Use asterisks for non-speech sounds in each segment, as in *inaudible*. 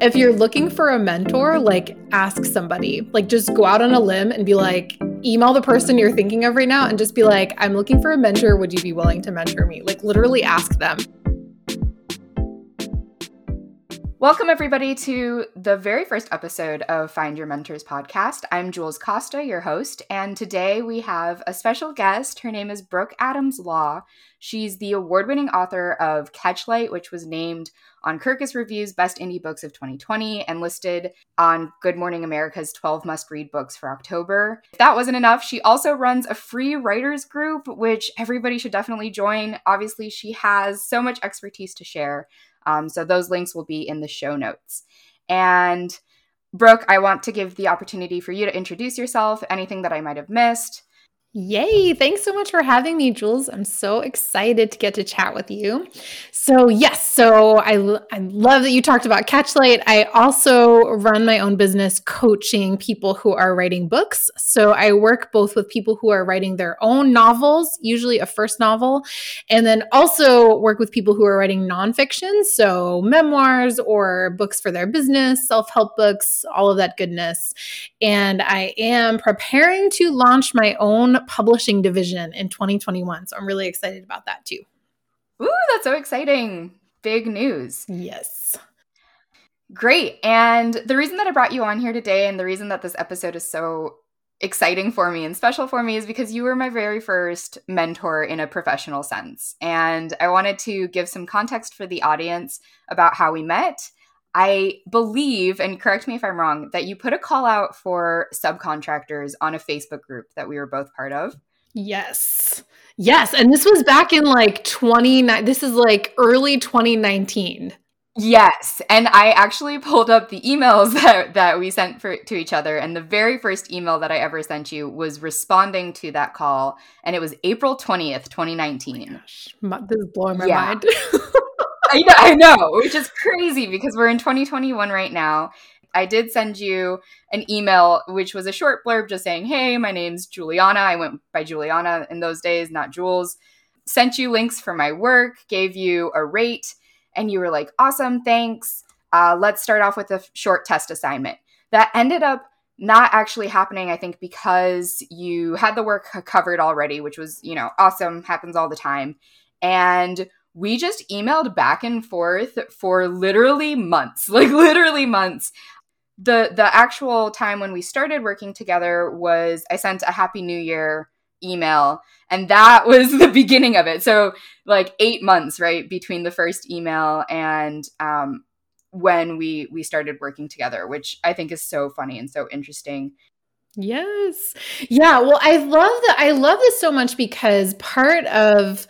If you're looking for a mentor, like ask somebody. Like just go out on a limb and be like, email the person you're thinking of right now and just be like, I'm looking for a mentor. Would you be willing to mentor me? Like literally ask them. Welcome, everybody, to the very first episode of Find Your Mentors podcast. I'm Jules Costa, your host, and today we have a special guest. Her name is Brooke Adams Law. She's the award winning author of Catchlight, which was named on Kirkus Review's Best Indie Books of 2020 and listed on Good Morning America's 12 Must Read Books for October. If that wasn't enough, she also runs a free writers group, which everybody should definitely join. Obviously, she has so much expertise to share. Um, so those links will be in the show notes. And Brooke, I want to give the opportunity for you to introduce yourself, anything that I might have missed, Yay! Thanks so much for having me, Jules. I'm so excited to get to chat with you. So, yes, so I, I love that you talked about Catchlight. I also run my own business coaching people who are writing books. So, I work both with people who are writing their own novels, usually a first novel, and then also work with people who are writing nonfiction, so memoirs or books for their business, self help books, all of that goodness. And I am preparing to launch my own publishing division in 2021. So I'm really excited about that too. Ooh, that's so exciting. Big news. Yes. Great. And the reason that I brought you on here today and the reason that this episode is so exciting for me and special for me is because you were my very first mentor in a professional sense. And I wanted to give some context for the audience about how we met. I believe, and correct me if I'm wrong, that you put a call out for subcontractors on a Facebook group that we were both part of. Yes. Yes. And this was back in like 29, this is like early 2019. Yes, and I actually pulled up the emails *laughs* that, that we sent for, to each other, and the very first email that I ever sent you was responding to that call, and it was April twentieth, twenty nineteen. Oh this is blowing my yeah. mind. *laughs* I know, I know, which is crazy because we're in twenty twenty one right now. I did send you an email, which was a short blurb just saying, "Hey, my name's Juliana. I went by Juliana in those days, not Jules." Sent you links for my work, gave you a rate and you were like, awesome, thanks. Uh, let's start off with a short test assignment. That ended up not actually happening, I think, because you had the work covered already, which was, you know, awesome, happens all the time. And we just emailed back and forth for literally months, *laughs* like literally months. The the actual time when we started working together was I sent a happy new year email and that *laughs* was the beginning of it. So like eight months right between the first email and um, when we we started working together which i think is so funny and so interesting. Yes. Yeah well i love that i love this so much because part of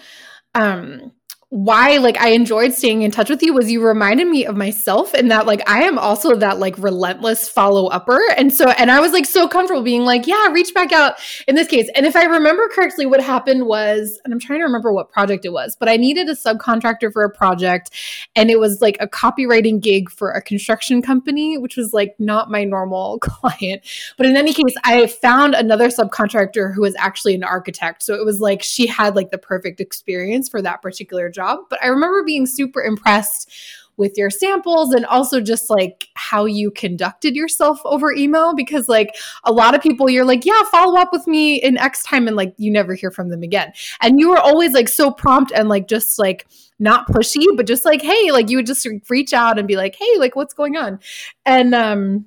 um why like I enjoyed staying in touch with you was you reminded me of myself and that like I am also that like relentless follow upper and so and I was like so comfortable being like yeah reach back out in this case. And if I remember correctly what happened was and I'm trying to remember what project it was but I needed a subcontractor for a project and it was like a copywriting gig for a construction company which was like not my normal *laughs* client. But in any case I found another subcontractor who was actually an architect. So it was like she had like the perfect experience for that particular job. But I remember being super impressed with your samples and also just like how you conducted yourself over email because like a lot of people you're like yeah follow up with me in x time and like you never hear from them again. And you were always like so prompt and like just like not pushy but just like hey like you would just reach out and be like hey like what's going on? And um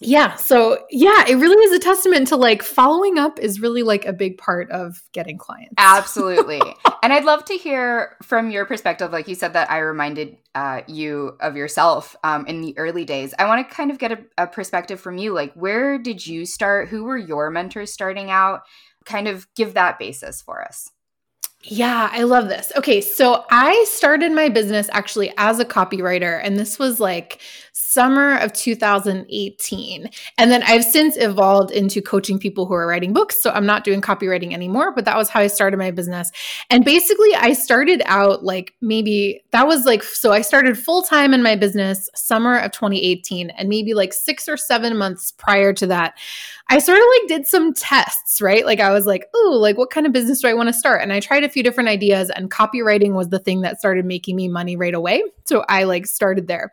yeah so yeah it really is a testament to like following up is really like a big part of getting clients. Absolutely. *laughs* And i'd love to hear from your perspective like you said that i reminded uh, you of yourself um, in the early days. I want to kind of get a, a perspective from you like where did you start? Who were your mentors starting out? Kind of give that basis for us. Yeah, I love this. Okay, so I started my business actually as a copywriter, and this was like summer of 2018. And then I've since evolved into coaching people who are writing books. So I'm not doing copywriting anymore, but that was how I started my business. And basically, I started out like maybe that was like, so I started full time in my business summer of 2018. And maybe like six or seven months prior to that, I sort of like did some tests, right? Like I was like, oh, like what kind of business do I want to start? And I tried a few different ideas, and copywriting was the thing that started making me money right away. So I like started there.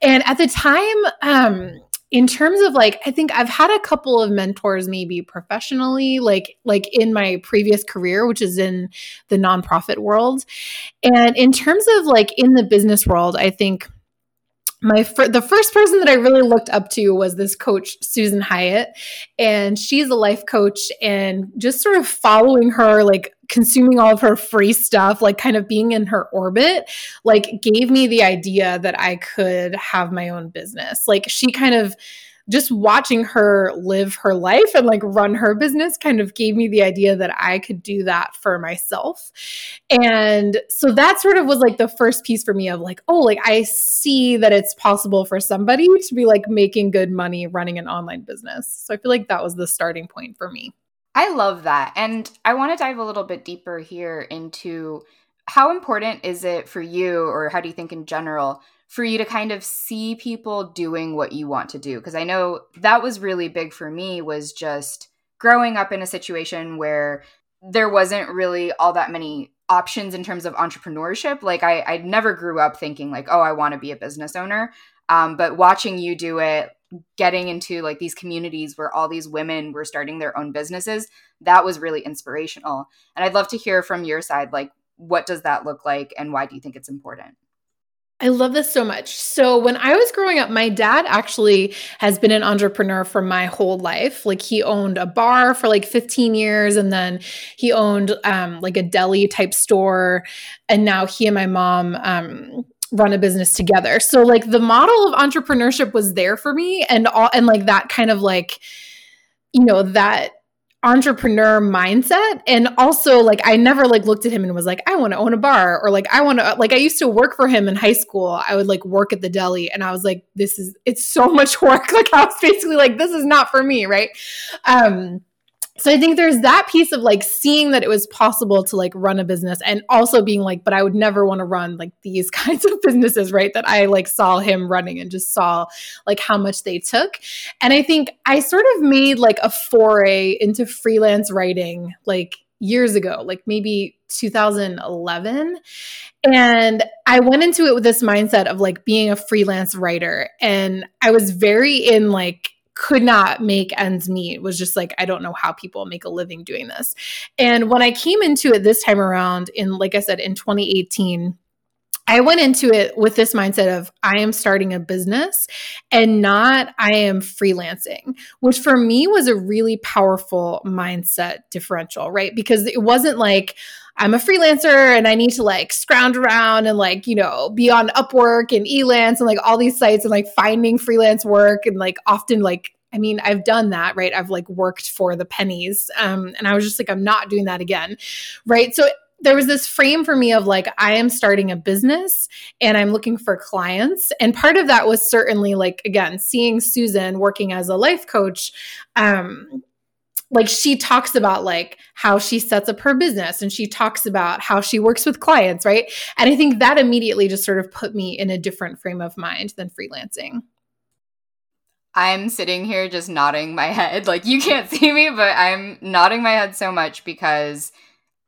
And at the time um in terms of like i think i've had a couple of mentors maybe professionally like like in my previous career which is in the nonprofit world and in terms of like in the business world i think my fir- the first person that I really looked up to was this coach Susan Hyatt and she's a life coach and just sort of following her like consuming all of her free stuff like kind of being in her orbit like gave me the idea that I could have my own business. Like she kind of just watching her live her life and like run her business kind of gave me the idea that I could do that for myself. And so that sort of was like the first piece for me of like, oh, like I see that it's possible for somebody to be like making good money running an online business. So I feel like that was the starting point for me. I love that. And I want to dive a little bit deeper here into how important is it for you, or how do you think in general, for you to kind of see people doing what you want to do. Because i know that was really big for me was just growing up in a situation where there wasn't really all that many options in terms of entrepreneurship. Like i i never grew up thinking like oh i want to be a business owner. Um, but watching you do it getting into like these communities where all these women were starting their own businesses that was really inspirational. And i'd love to hear from your side like what does that look like and why do you think it's important I love this so much. So, when I was growing up, my dad actually has been an entrepreneur for my whole life. Like, he owned a bar for like 15 years, and then he owned um, like a deli type store. And now he and my mom um, run a business together. So, like, the model of entrepreneurship was there for me, and all, and like that kind of like, you know, that entrepreneur mindset. And also like i never like looked at him and was like i want to own a bar or like i want to like i used to work for him in high school. I would like work at the deli and i was like this is it's so *laughs* much work. Like i was basically like this is not for me right? Um so i think there's that piece of like seeing that it was possible to like run a business and also being like but i would never want to run like these *laughs* kinds of businesses right that i like saw him running and just saw like how much they took. And i think i sort of made like a foray into freelance writing like years ago like maybe 2011 and i went into it with this mindset of like being a freelance writer. And i was very in like could not make ends meet was just like i don't know how people make a living doing this. And when i came into it this time around in like i said in 2018 I went into it with this mindset of I am starting a business and not I am freelancing, which for me was a really powerful mindset differential, right? Because it wasn't like, I'm a freelancer and I need to like scrounge around and like, you know, be on Upwork and Elance and like all these sites and like finding freelance work and like often like I mean, I've done that, right? I've like worked for the pennies. Um, and I was just like, I'm not doing that again. Right. So there was this frame for me of like, I am starting a business and I'm looking for clients. And part of that was certainly like, again, seeing Susan working as a life coach. Um, like she talks about like how she sets up her business and she talks about how she works with clients right and i think that immediately just sort of put me in a different frame of mind than freelancing i'm sitting here just nodding my *laughs* head like you can't see me but i'm nodding my head so much because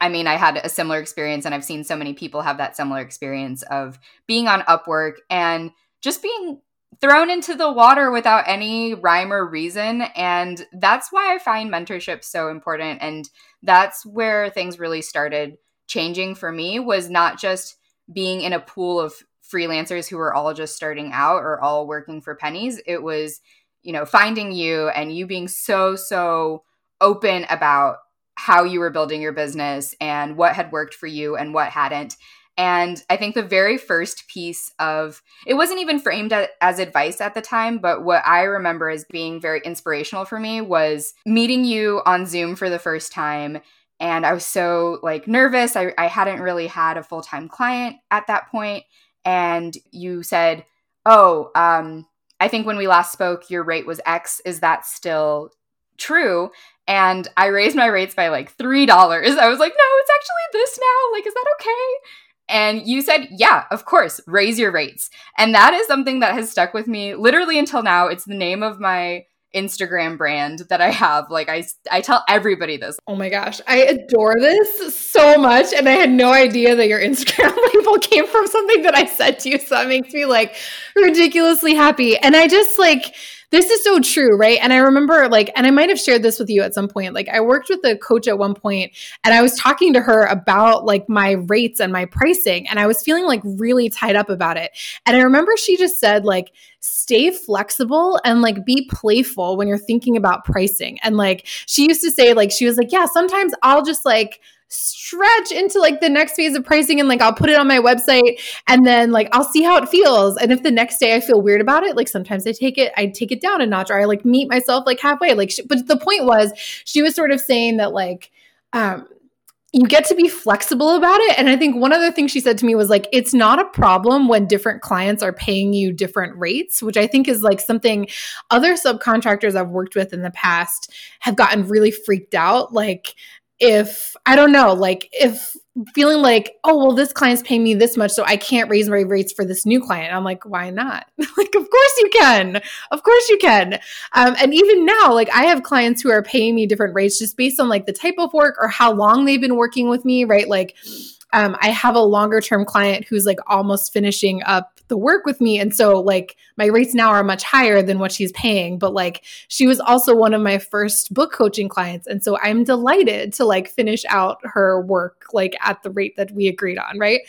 I mean, I had a similar experience, and I've seen so many people have that similar experience of being on Upwork and just being thrown into the water without any rhyme or reason. And that's why I find mentorship so important. And that's where things really started changing for me was not just being in a pool of freelancers who were all just starting out or all working for pennies. It was, you know, finding you and you being so, so open about how you were building your business and what had worked for you and what hadn't. And I think the very first piece of it wasn't even framed as advice at the time, but what I remember as being very inspirational for me was meeting you on Zoom for the first time. And I was so like nervous. I, I hadn't really had a full time client at that point. And you said, Oh, um, I think when we last spoke, your rate was X. Is that still true? And I raised my rates by like $3. I was like, no, it's actually this now. Like, is that okay? And you said, yeah, of course, raise your rates. And that is something that has stuck with me literally until now. It's the name of my Instagram brand that I have. Like I I tell everybody this. Oh my gosh, I adore this so much and I had no idea that your Instagram *laughs* label came from something that I said to you. So that makes me like ridiculously happy. And I just like this is so true, right? And I remember like, and I might have shared this with you at some point. Like, I worked with a coach at one point and I was talking to her about like my rates and my pricing, and I was feeling like really tied up about it. And I remember she just said, like, stay flexible and like be playful when you're thinking about pricing. And like, she used to say, like, she was like, yeah, sometimes I'll just like, stretch into like the next phase of pricing and like I'll put it on my website and then like I'll see how it feels. And if the next day I feel weird about it, like sometimes I take it, I take it down a notch or I like meet myself like halfway. Like, she, but the point was, she was sort of saying that like, um, you get to be flexible about it. And I think one other thing she said to me was like, it's not a problem when different clients are paying you different rates, which I think is like something other subcontractors I've worked with in the past have gotten really freaked out. Like, if I don't know, like if feeling like, oh, well, this client's paying me this much, so I can't raise my rates for this new client. I'm like, why not? *laughs* like, of course you can. Of course you can. Um, and even now, like, I have clients who are paying me different rates just based on like the type of work or how long they've been working with me, right? Like, um, I have a longer term client who's like almost finishing up the work with me. And so, like, my rates now are much higher than what she's paying. But like, she was also one of my first book coaching clients. And so, I'm delighted to like finish out her work like at the rate that we agreed on. Right.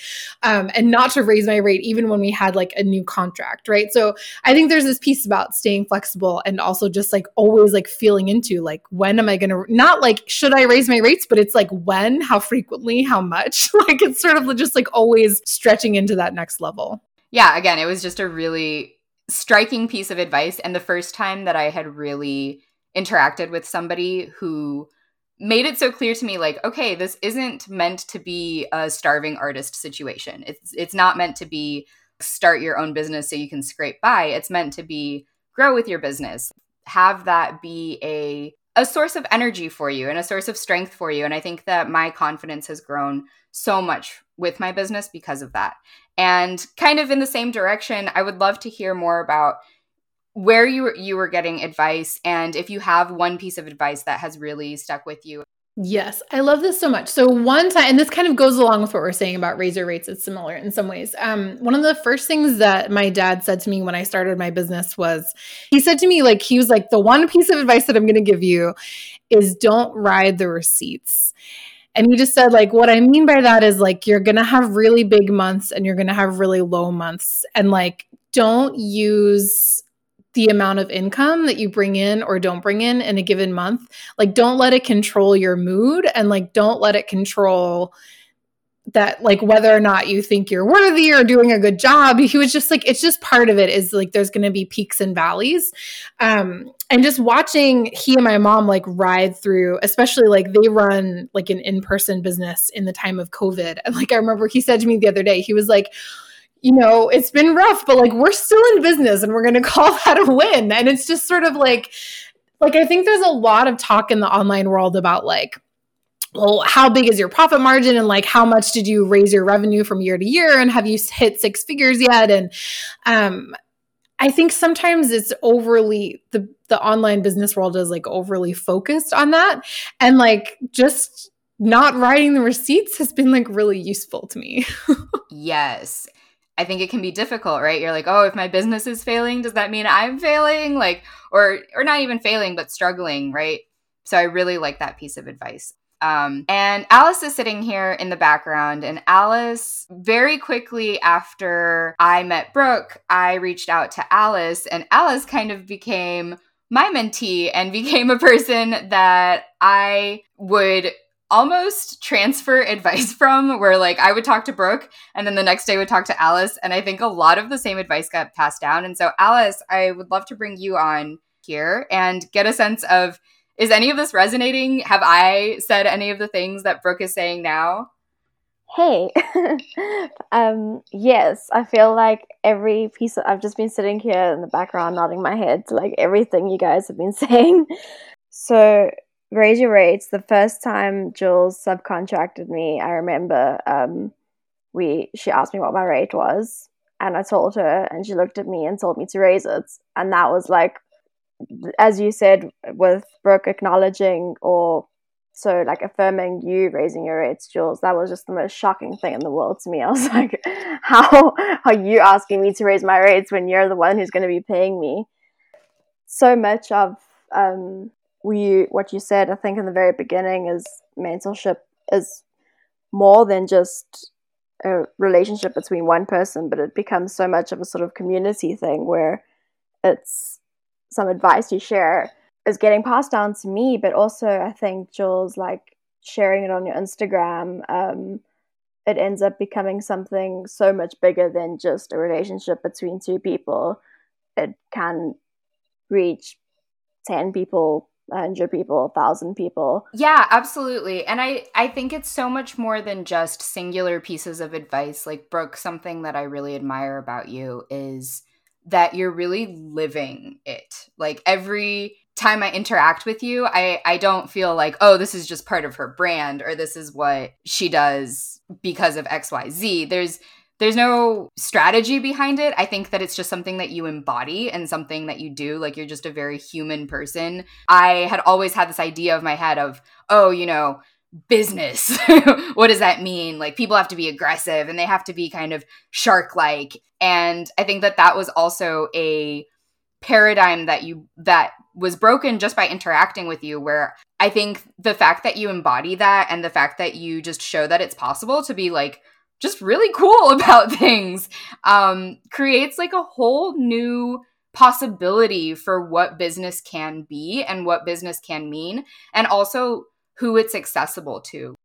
Um, and not to raise my rate even when we had like a new contract. Right. So, I think there's this piece about staying flexible and also just like always like feeling into like, when am I going to, not like, should I raise my rates, but it's like, when, how frequently, how much? *laughs* like, it's sort of just like always stretching into that next level yeah, again, it was just a really striking piece of advice. And the first time that I had really interacted with somebody who made it so clear to me like okay this isn't meant to be a starving artist situation. It's it's not meant to be start your own business so you can scrape by. It's meant to be grow with your business. Have that be a a source of energy for you and a source of strength for you. And i think that my confidence has grown so much with my business because of that and kind of in the same direction, I would love to hear more about where you were, you were getting advice and if you have one piece of advice that has really stuck with you. Yes, I love this so much. So one time, and this kind of goes along with what we're saying about razor rates. It's similar in some ways. Um, one of the first things that my dad said to me when I started my business was, he said to me, like, he was like, the one piece of advice that I'm going to give you is don't ride the receipts. And you just said, like, what I mean by that is like, you're going to have really big months and you're going to have really low months. And like, don't use the amount of income that you bring in or don't bring in in a given month. Like, don't let it control your mood and like, don't let it control that like whether or not you think you're worthy or doing a good job he was just like it's just part of it is like there's going to be peaks and valleys. Um and just watching he and my mom like ride through especially like they run like an in-person business in the time of covid. And like i remember he said to me the other day he was like you know it's been rough but like we're still in business and we're going *laughs* to call that a win. And it's just sort of like like i think there's a lot of talk in the online world about like well, how big is your profit margin and like how much did you raise your revenue from year to year and have you hit six figures yet? And um, I think sometimes it's overly the the online business world is like overly focused on that and like just not writing the receipts has been like really useful to me. *laughs* yes. I think it can be difficult, right? You're like, "Oh, if my business is failing, does that mean I'm failing?" Like or or not even failing but struggling, right? So I really like that piece of advice. Um, and Alice is sitting here in the background. And Alice, very quickly after I met Brooke, I reached out to Alice, and Alice kind of became my mentee and *laughs* became a person that I would almost transfer advice *laughs* from where like I would talk to Brooke and then the next day would talk to Alice and I think a lot of the same advice got passed down and so Alice I would love to bring you on here and get a sense of is any of this resonating? Have I said any of the things that Brooke is saying now? Hey, *laughs* um, yes, I feel like every piece of, I've just been sitting here in the background nodding my head to like everything you guys have been *laughs* saying. So, raise your rates. The first time Jules subcontracted me, I remember um, we she asked me what my rate was, and I told her, and she looked at me and told me to raise it, and that was like as you said, with Brooke acknowledging or so like affirming you raising your rates, Jules, that was just the most shocking thing in the world to me. *laughs* I was like, how are you asking me to raise my rates when you're the one who's going to be paying me? So much of um, we what you said, I think in the very beginning, is mentorship is more than just a relationship between one person, but it becomes so much of a sort of community thing where it's some advice you share is getting passed down to me, but also I think Jules like sharing it on your Instagram, um, it ends up becoming something so much bigger than just a relationship between two people. It can reach 10 people 100 people 1000 people. Yeah absolutely. And i i think it's so much more than just singular pieces of advice. Like brooke something that i really admire about you is that you're really living it like every time I interact with you, I I don't feel like, oh, this is just part of her brand or this is what she does because of XYZ. There's there's no strategy behind it. I think that it's just something that you embody and something that you do. Like you're just a very human person. I had always had this idea of my head of, oh, you know, business. *laughs* what does that mean? Like people have to be aggressive and they have to be kind of shark like. And I think that that was also a paradigm that you that was broken just by interacting with you where i think the fact that you embody that and the fact that you just show that it's possible to be like just really cool *laughs* about things um, creates like a whole new possibility for what business can be and what business can mean and also who it's accessible to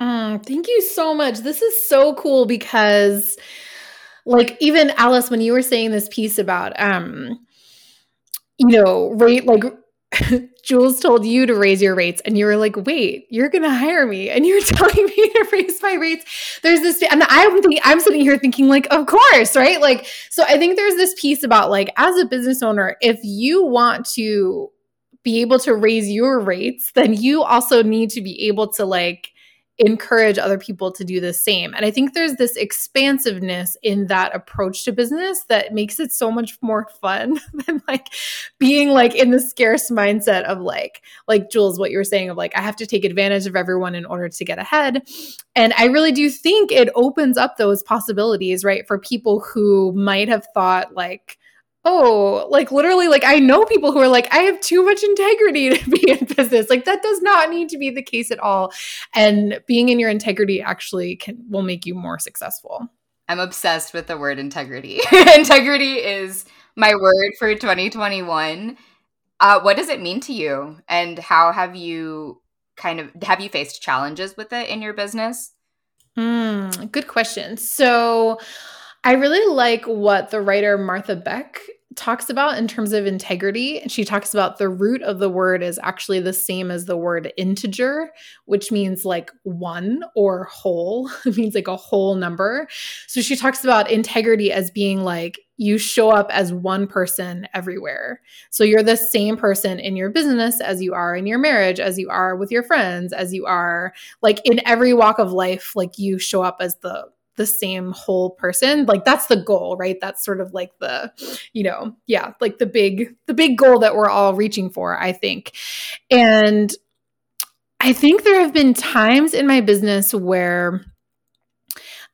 mm, thank you so much this is so cool because like even alice when you were saying this piece about um you know rate like *laughs* Jules told you to raise your rates and you were like, wait, you're going to hire me and you're *laughs* telling me to raise my rates. There's this, and I'm thinking, I'm sitting here thinking like, of course, right? Like, so I think there's this piece about like, as a business owner, if you want to be able to raise your rates, then you also need to be able to like, encourage other people to do the same. And I think there's this expansiveness in that approach to business that makes it so much more fun *laughs* than like being like in the scarce mindset of like like Jules what you were saying of like I have to take advantage of everyone in order to get ahead. And I really do think it opens up those possibilities, right, for people who might have thought like oh, like literally, like I know people who are like, I have too much integrity *laughs* to be in business. Like that does not need to be the case at all. And being in your integrity actually can will make you more successful. I'm obsessed with the word integrity. *laughs* integrity is my word for 2021. Uh, what does it mean to you, and how have you kind of have you faced challenges with it in your business? Mm, good question. So. I really like what the writer Martha Beck talks about in terms of integrity. She talks about the root of the word is actually the same as the word integer, which means like one or whole. *laughs* it means like a whole number. So she talks about integrity as being like you show up as one person everywhere. So you're the same person in your business as you are in your marriage, as you are with your friends, as you are like in every walk of life, like you show up as the the same whole person like that's the goal right? That's sort of like the you know yeah like the big the big goal that we're all reaching for i think. And i think there have been times in my business where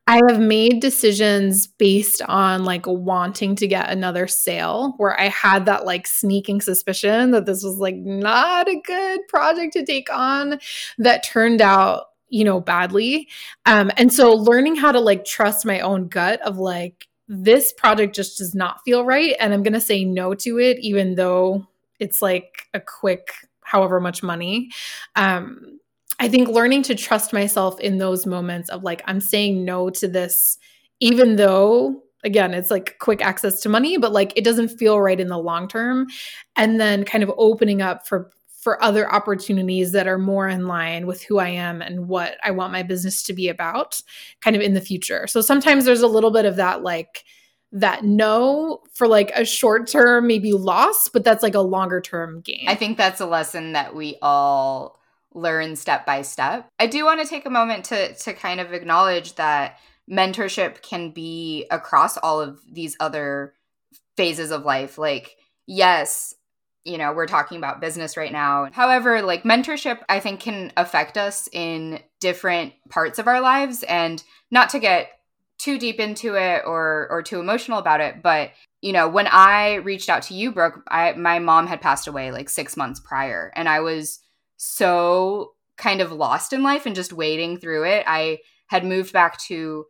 I have made decisions based on like wanting to get another sale where I had that like sneaking suspicion that this was like not a good project to take on that turned out you know, badly. Um, and so learning how to like trust my own gut of like, this project just does not feel right. And I'm going to say no to it, even though it's like a quick, however much money. Um, I think learning to trust myself in those moments of like, I'm saying no to this, even though again it's like quick access to money but like it doesn't feel right in the long term and then kind of opening up for for other opportunities that are more in line with who I am and what I want my business to be about kind of in the future. So sometimes there's a little bit of that like that no for like a short term maybe loss, but that's like a longer term gain. I think that's a lesson that we all learn step by step. I do want to take a moment to to kind of acknowledge that mentorship can be across all of these other phases of life like yes, you know, we're talking about business right now. However, like mentorship, I think can affect us in different parts of our lives. And not to get too deep into it or or too emotional about it, but you know, when I reached out to you, Brooke, I my mom had passed away like six months prior, and I was so kind of lost in life and just wading through it. I had moved back to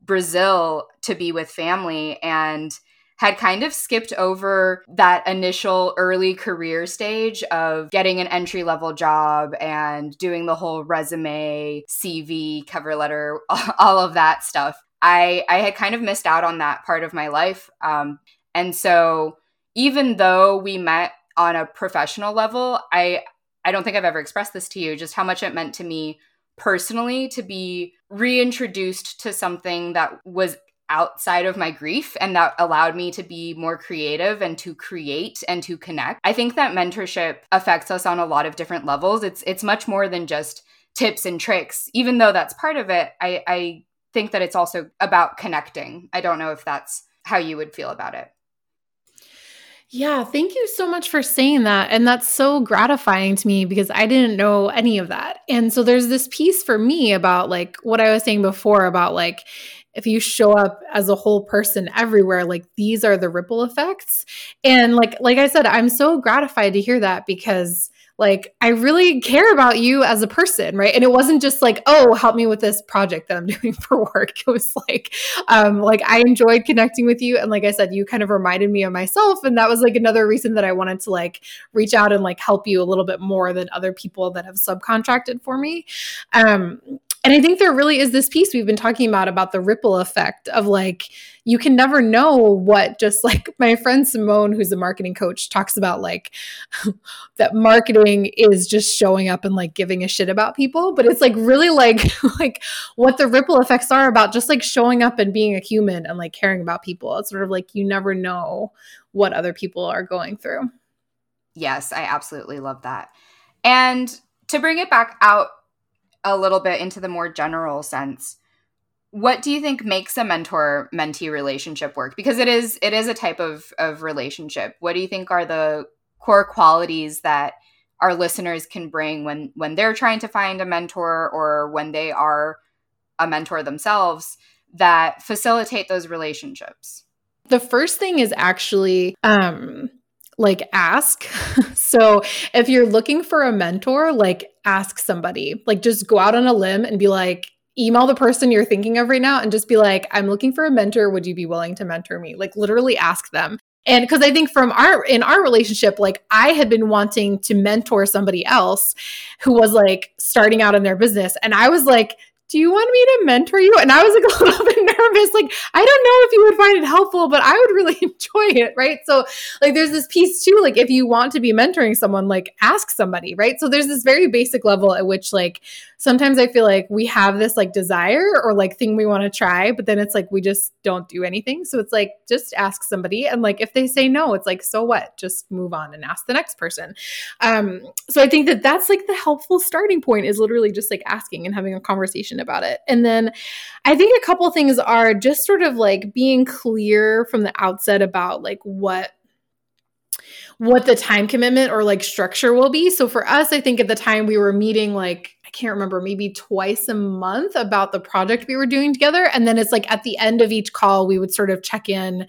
Brazil to be with family and had kind of skipped over that initial early career stage of getting an entry level job and doing the whole resume, CV, cover letter, *laughs* all of that stuff. I, I had kind of missed out on that part of my life. Um, and so even though we met on a professional level, I, I don't think I've ever expressed this to you, just how much it meant to me personally to be reintroduced to something that was outside of my grief and that allowed me to be more creative and to create and to connect. I think that mentorship affects us on a lot of different levels. It's it's much more than just tips and tricks. Even though that's part of it, I, I think that it's also about connecting. I don't know if that's how you would feel about it. Yeah, thank you so much for saying that. And that's so gratifying to me because I didn't know any of that. And so there's this piece for me about like what I was saying before about like if you show up as a whole person everywhere like these are the ripple effects. And like like i said i'm so gratified to hear that because like i really care about you as a person right? And it wasn't just like oh help me with this project that i'm *laughs* doing for work. It was like um like i enjoyed connecting with you. And like i said you kind of reminded me of myself. And that was like another reason that i wanted to like reach out and like help you a little bit more than other people that have subcontracted for me. Um and I think there really is this piece we've been talking about about the ripple effect of like you can never know what just like my friend Simone who's a marketing coach talks about like *laughs* that marketing is just showing up and like giving a shit about people. But it's like really like *laughs* like what the ripple effects are about just like showing up and being a human and like caring about people. It's sort of like you never know what other people are going through. Yes i absolutely love that. And to bring it back out a little bit into the more general sense. What do you think makes a mentor mentee relationship work? Because it is it is a type of of relationship. What do you think are the core qualities that our listeners can bring when when they're trying to find a mentor or when they are a mentor themselves that facilitate those relationships? The first thing is actually um like ask. *laughs* so if you're looking for a mentor, like ask somebody. Like just go out on a limb and be like, email the person you're thinking of right now and just be like, I'm looking for a mentor. Would you be willing to mentor me? Like literally ask them. And because I think from our in our relationship, like I had been wanting to mentor somebody else who was like starting out in their business. And I was like, do you want me to mentor you? And I was like *laughs* a little bit nervous. Like, I don't know if you would find it helpful, but I would really *laughs* enjoy it. Right. So, like, there's this piece too. Like, if you want to be mentoring someone, like, ask somebody. Right. So, there's this very basic level at which, like, sometimes I feel like we have this like desire or like thing we want to try, but then it's like we just don't do anything. So, it's like, just ask somebody. And like, if they say no, it's like, so what? Just move on and ask the next person. Um, so, I think that that's like the helpful starting point is literally just like asking and having a conversation about it. And then I think a couple things are just sort of like being clear from the outset about like what what the time commitment or like structure will be. So for us, I think at the time we were meeting like can't remember, maybe twice a month about the project we were doing together. And then it's like at the end of each call, we would sort of check in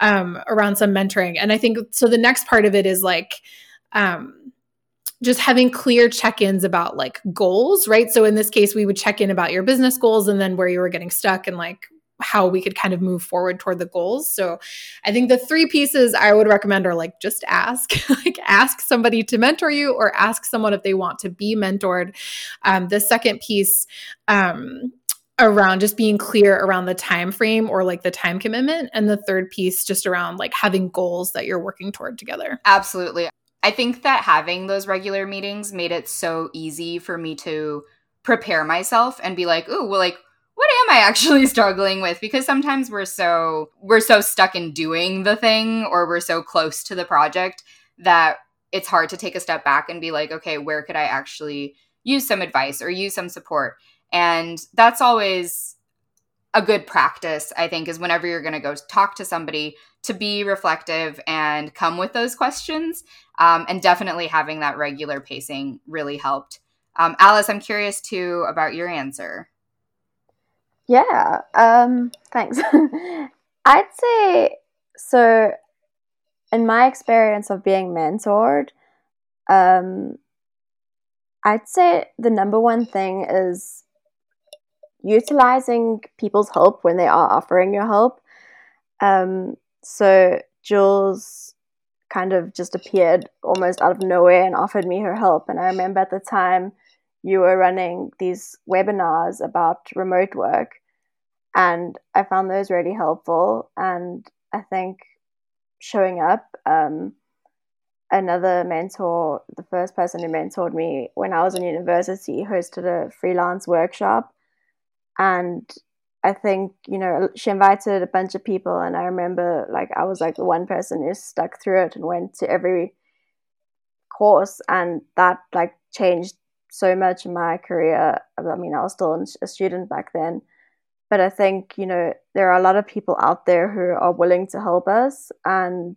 um, around some mentoring. And I think so the next part of it is like um, just having clear check-ins about like goals, right? So in this case, we would check in about your business goals and then where you were getting stuck and like how we could kind of move forward toward the goals. So I think the three pieces I would recommend are like just ask, *laughs* like ask somebody to mentor you or ask someone if they want to be mentored. Um, the second piece um, around just being clear around the time frame or like the time commitment and the third piece just around like having goals that you're working toward together. Absolutely. I think that having those regular meetings made it so easy for me to prepare myself and be like, "Ooh, well like what am I actually *laughs* struggling with?" Because sometimes we're so we're so stuck in doing the thing or we're so close to the project that it's hard to take a step back and be like, "Okay, where could I actually use some advice or use some support?" And that's always a good practice, I think, is whenever you're going to go talk to somebody to be reflective and come with those questions. Um, and definitely having that regular pacing really helped. Um, Alice, I'm curious too about your answer. Yeah, um, thanks. *laughs* I'd say so. In my experience of being mentored, um, I'd say the number one thing is utilizing people's help when they are offering your help. Um, so Jules kind of just appeared almost out of nowhere and offered me her help. And I remember at the time you were running these webinars about remote work, and I found those really helpful. And I think showing up. Um, another mentor, the first person who mentored me when I was in university, hosted a freelance workshop and I think you know she invited a bunch of people, and I remember like I was like the one person who stuck through it and went to every course, and that like changed so much in my career. I mean, I was still a student back then, but I think you know there are a lot of people out there who are willing to help us, and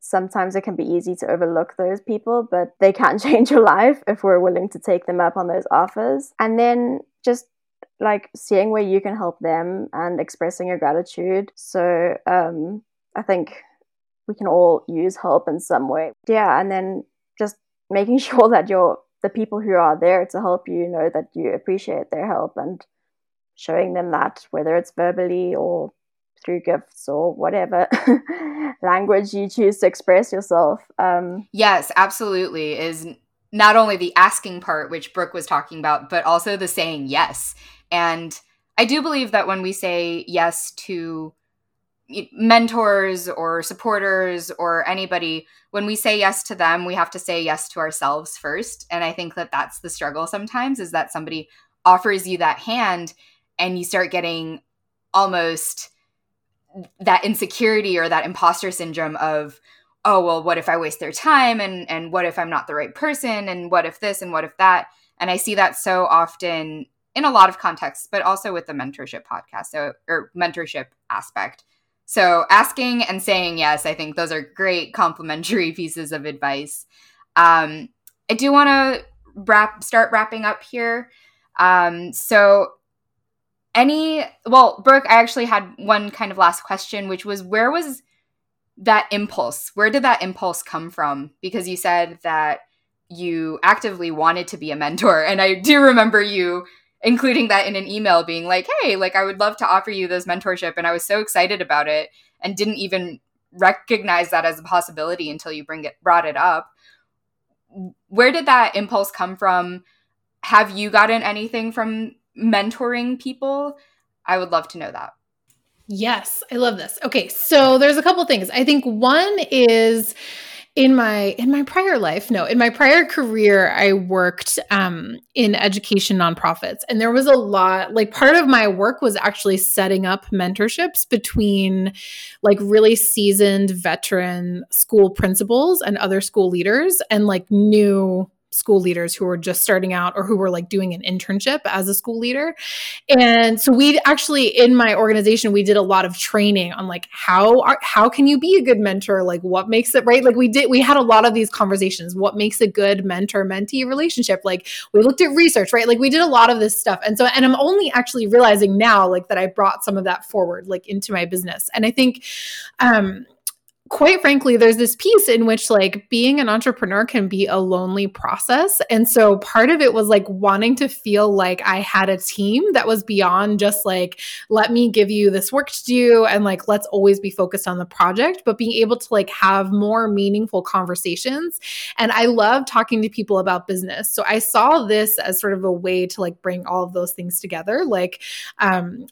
sometimes it can be easy to overlook those people, but they can *laughs* change your life if we're willing to take them up on those offers. And then just like seeing where you can help them and expressing your gratitude. So um, I think we can all use help in some way. Yeah, and then just making *laughs* sure that you're the people who are there to help you know that you appreciate their help and showing them that whether it's verbally or through gifts or whatever *laughs* language you choose to express yourself. Um, yes, absolutely. Is not only the asking part, which Brooke was talking about, but also the saying yes. And I do believe that when we say yes to mentors or supporters or anybody, when we say yes to them, we have to say yes to ourselves first. And I think that that's the struggle sometimes is that somebody offers you that hand and you start getting almost that insecurity or that imposter syndrome of oh well what if i waste their time and and what if i'm not the right person and what if this and what if that and i see that so often in a lot of contexts, but also with the mentorship podcast, so or mentorship aspect. So asking and saying yes, I think those are great complementary *laughs* pieces of advice. Um, I do want to wrap start wrapping up here. Um, so any well, Brooke, I actually had one kind of last question, which was where was that impulse? Where did that impulse come from? Because you said that you actively wanted to be a mentor, and I do remember you including that in an email being like, hey, like I would love to offer you this mentorship. And I was so excited about it and didn't even recognize that as a possibility until you bring it brought it up. Where did that impulse come from? Have you gotten anything from mentoring people? I would love to know that. Yes, I love this. Okay, so there's a couple things. I think one is in my in my prior life no in my prior career i worked um, in education nonprofits. And there was a lot like part of my work was actually setting up mentorships between like really seasoned veteran school principals and other school leaders and like new school leaders who were just starting out or who were like doing an internship as a school leader. And so we actually in my organization we did a lot of training on like how are, how can you be a good mentor? Like what makes it right? Like we did we had a lot of these conversations. What makes a good mentor mentee relationship? Like we looked at research, right? Like we did a lot of this stuff. And so and I'm only actually realizing now like that I brought some of that forward like into my business. And I think um quite frankly, there's this piece in which like being an entrepreneur can be a lonely process. And so part of it was like wanting to feel like I had a team that was beyond just like, let me give you this work to do and like, let's always be focused on the project, but being able to like have more meaningful conversations. And I love talking to people about business. So I saw this as sort of a way to like bring all of those things together. Like, um,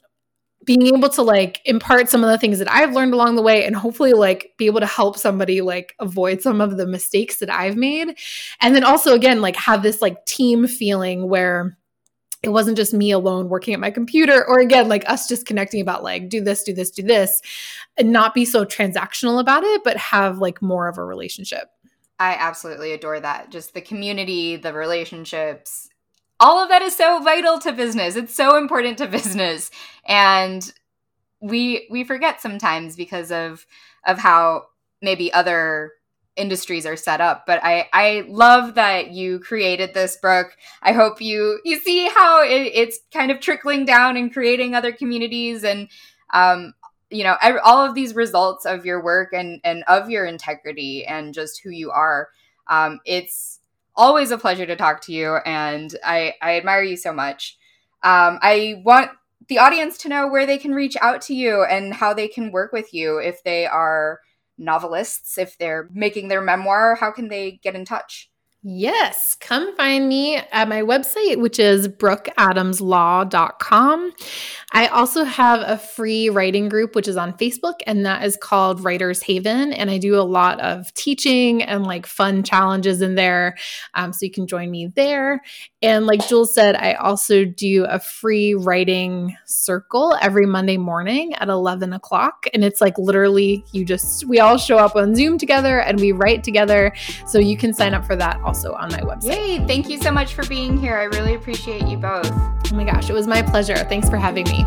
being able to like impart some of the things that I've learned along the way and hopefully like be able to help somebody like avoid some of the mistakes that I've made. And then also again like have this like team feeling where it wasn't just me alone working at my computer or again like us just connecting about like do this do this do this and not be so transactional about it but have like more of a relationship. I absolutely adore that. Just the community, the relationships, all of that is so vital to business. It's so important to *laughs* business. And we we forget sometimes because of of how maybe other industries are set up but i i love that you created this book i hope you you see how it, it's kind of trickling down and creating other communities and um you know all of these results of your work and and of your integrity and just who you are um it's always a pleasure to talk to you and i i admire you so much um i want the audience to know where they can reach out to you and how they can work with you if they are novelists, if they're making their memoir, how can they get in touch? Yes, come find me at my website, which is brookeadamslaw.com. I also have a free writing group, which is on Facebook, and that is called Writers Haven. And I do a lot of teaching and like fun challenges in there. Um, so you can join me there. And like Jules said, I also do a free writing circle every Monday morning at 11 o'clock. And it's like literally, you just, we all show up on Zoom together and we write together. So you can sign up for that also on my website. Yay! Thank you so much for being here. I really appreciate you both. Oh my gosh, it was my pleasure. Thanks for having me.